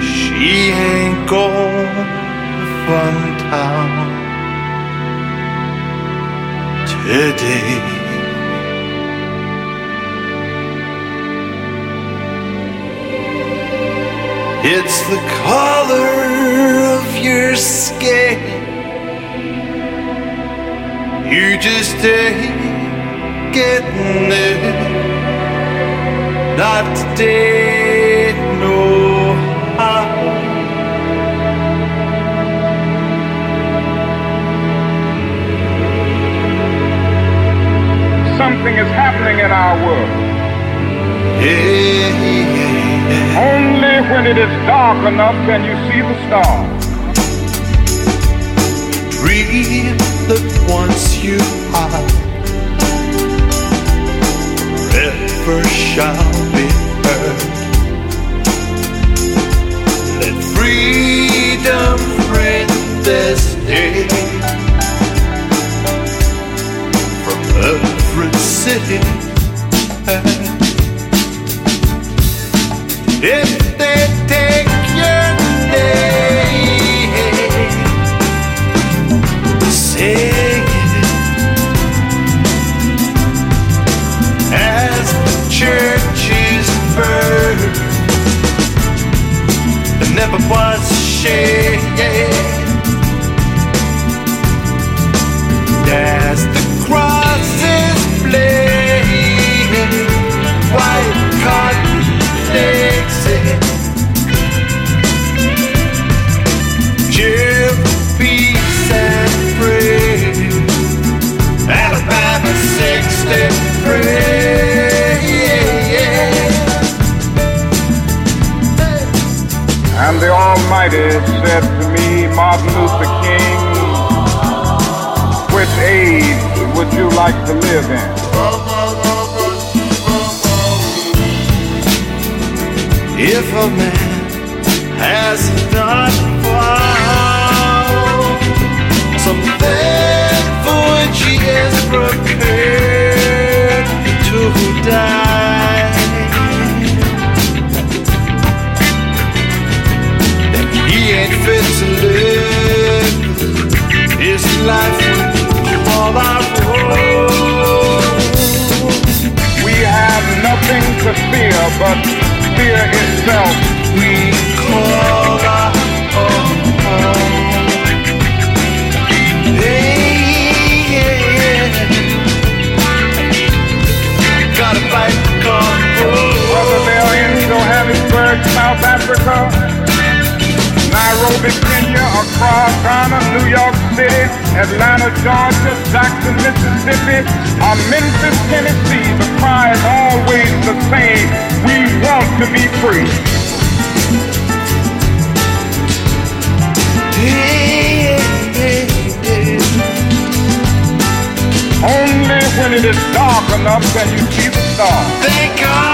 She ain't gone from town today. It's the color of your skin. You just ain't getting it. Not today, no how. Something is happening in our world. Yeah. Only when it is dark enough can you see the stars. Breathe that once shall be heard. Let freedom ring this day from every city. If shade And the Almighty said to me, Martin Luther King, which age would you like to live in? If a man has not found South Africa, Nairobi, Kenya, Accra, Ghana, New York City, Atlanta, Georgia, Jackson, Mississippi, or Memphis, Tennessee. The cry is always the same. We want to be free. Only when it is dark enough can you see the stars. Thank God.